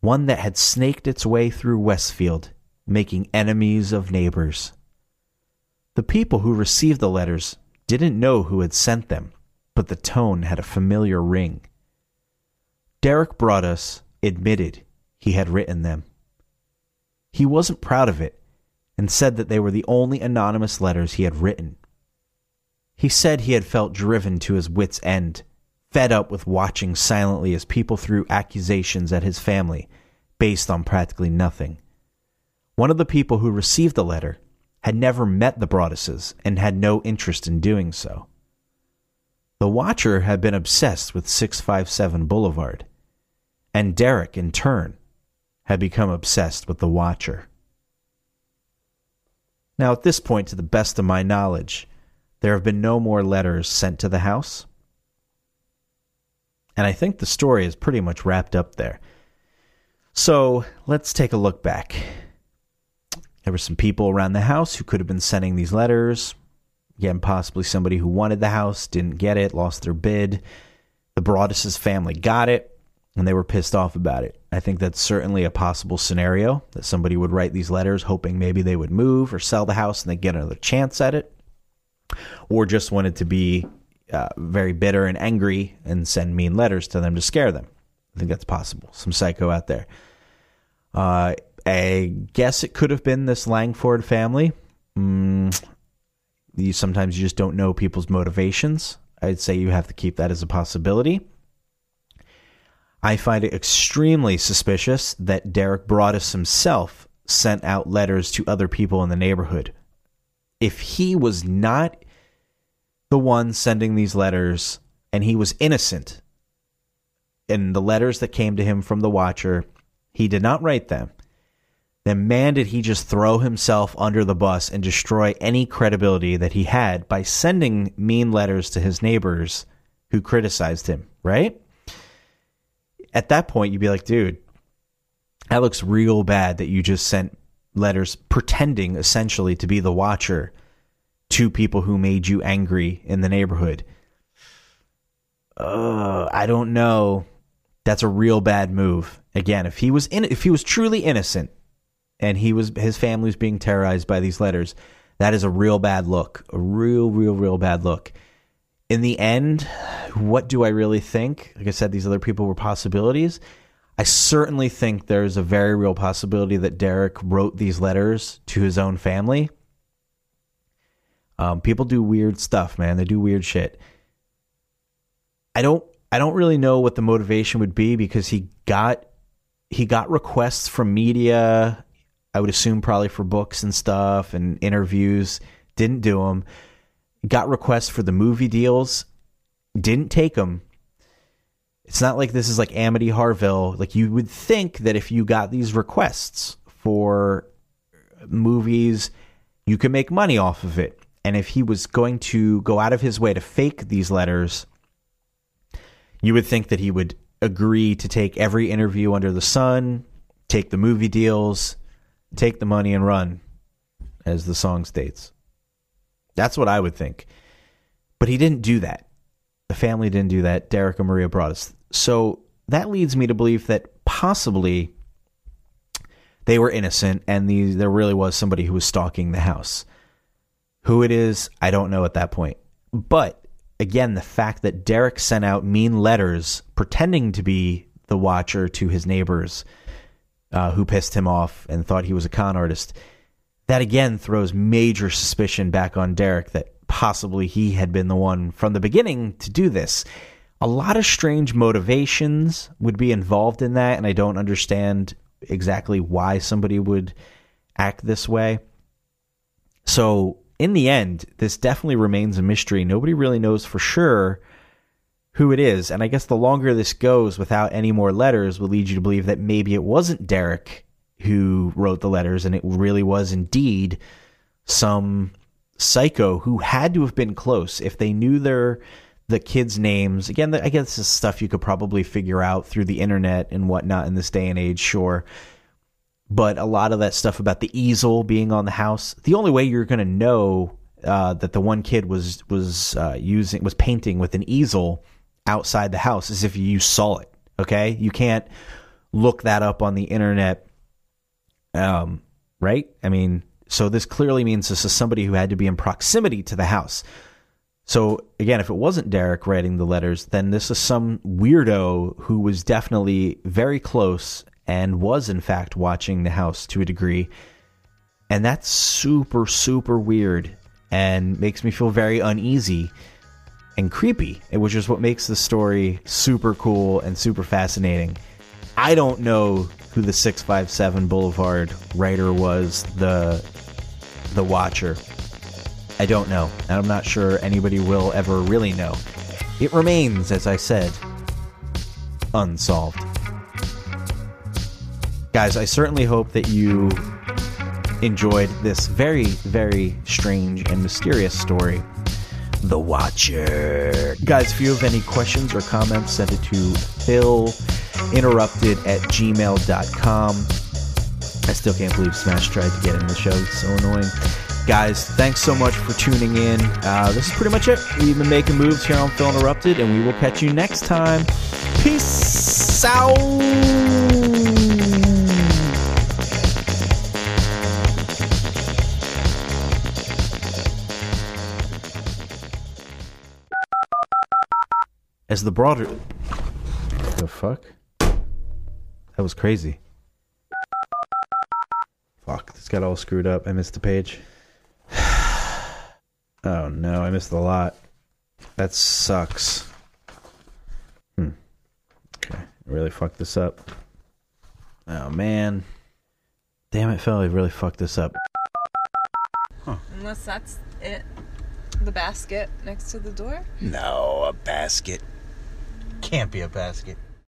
one that had snaked its way through Westfield, making enemies of neighbors. The people who received the letters didn't know who had sent them, but the tone had a familiar ring. Derek Broaddus admitted he had written them. He wasn't proud of it, and said that they were the only anonymous letters he had written. He said he had felt driven to his wits' end, fed up with watching silently as people threw accusations at his family based on practically nothing. One of the people who received the letter had never met the Broadduses and had no interest in doing so. The watcher had been obsessed with 657 Boulevard, and Derek, in turn, had become obsessed with the watcher. Now, at this point, to the best of my knowledge, there have been no more letters sent to the house. And I think the story is pretty much wrapped up there. So let's take a look back. There were some people around the house who could have been sending these letters. Again, possibly somebody who wanted the house, didn't get it, lost their bid. The Broaddus's family got it and they were pissed off about it. I think that's certainly a possible scenario that somebody would write these letters hoping maybe they would move or sell the house and they get another chance at it, or just wanted to be uh, very bitter and angry and send mean letters to them to scare them. I think that's possible. Some psycho out there. Uh, I guess it could have been this Langford family. Mm, you sometimes you just don't know people's motivations. I'd say you have to keep that as a possibility. I find it extremely suspicious that Derek Broaddus himself sent out letters to other people in the neighborhood. If he was not the one sending these letters and he was innocent in the letters that came to him from the Watcher, he did not write them, then man, did he just throw himself under the bus and destroy any credibility that he had by sending mean letters to his neighbors who criticized him, right? at that point you'd be like, dude, that looks real bad that you just sent letters pretending essentially to be the watcher to people who made you angry in the neighborhood. Uh, I don't know. That's a real bad move. Again, if he was in, if he was truly innocent, and he was his family was being terrorized by these letters, that is a real bad look. A real, real, real bad look. In the end, what do I really think? Like I said, these other people were possibilities. I certainly think there's a very real possibility that Derek wrote these letters to his own family. Um, people do weird stuff, man. They do weird shit. I don't I don't really know what the motivation would be because he got he got requests from media. I would assume probably for books and stuff and interviews. Didn't do them. Got requests for the movie deals. Didn't take them. It's not like this is like Amity Harville. Like you would think that if you got these requests for movies, you could make money off of it. And if he was going to go out of his way to fake these letters, you would think that he would agree to take every interview under the sun, take the movie deals, take the money and run, as the song states. That's what I would think. But he didn't do that. The family didn't do that. Derek and Maria Broaddus. So that leads me to believe that possibly they were innocent and the, there really was somebody who was stalking the house. Who it is, I don't know at that point. But again, the fact that Derek sent out mean letters pretending to be the watcher to his neighbors uh, who pissed him off and thought he was a con artist, that again throws major suspicion back on Derek that possibly he had been the one from the beginning to do this. A lot of strange motivations would be involved in that, and I don't understand exactly why somebody would act this way. So, in the end, this definitely remains a mystery. Nobody really knows for sure who it is. And I guess the longer this goes without any more letters will lead you to believe that maybe it wasn't Derek who wrote the letters and it really was indeed some psycho who had to have been close if they knew their the kids' names. Again, I guess this is stuff you could probably figure out through the internet and whatnot in this day and age, sure. But a lot of that stuff about the easel being on the house, the only way you're going to know uh, that the one kid was was uh, using was painting with an easel outside the house as if you saw it. Okay, you can't look that up on the internet. Um, right? I mean, so this clearly means this is somebody who had to be in proximity to the house. So again, if it wasn't Derek writing the letters, then this is some weirdo who was definitely very close and was in fact watching the house to a degree. And that's super, super weird and makes me feel very uneasy and creepy, which is what makes the story super cool and super fascinating. I don't know who the 657 Boulevard writer was, the the watcher. I don't know, and I'm not sure anybody will ever really know. It remains, as I said, unsolved. Guys, I certainly hope that you enjoyed this very, very strange and mysterious story. The Watcher. Guys, if you have any questions or comments, send it to phil.interrupted at gmail.com. I still can't believe Smash tried to get in the show. It's so annoying. Guys, thanks so much for tuning in. Uh, this is pretty much it. We've been making moves here on Phil Interrupted, and we will catch you next time. Peace out. As the broader. The fuck? That was crazy. Fuck, this got all screwed up. I missed the page. oh no, I missed a lot. That sucks. Hmm. Okay, I really fucked this up. Oh man. Damn it, Phil, I really fucked this up. Unless that's it. The basket next to the door? No, a basket. Can't be a basket.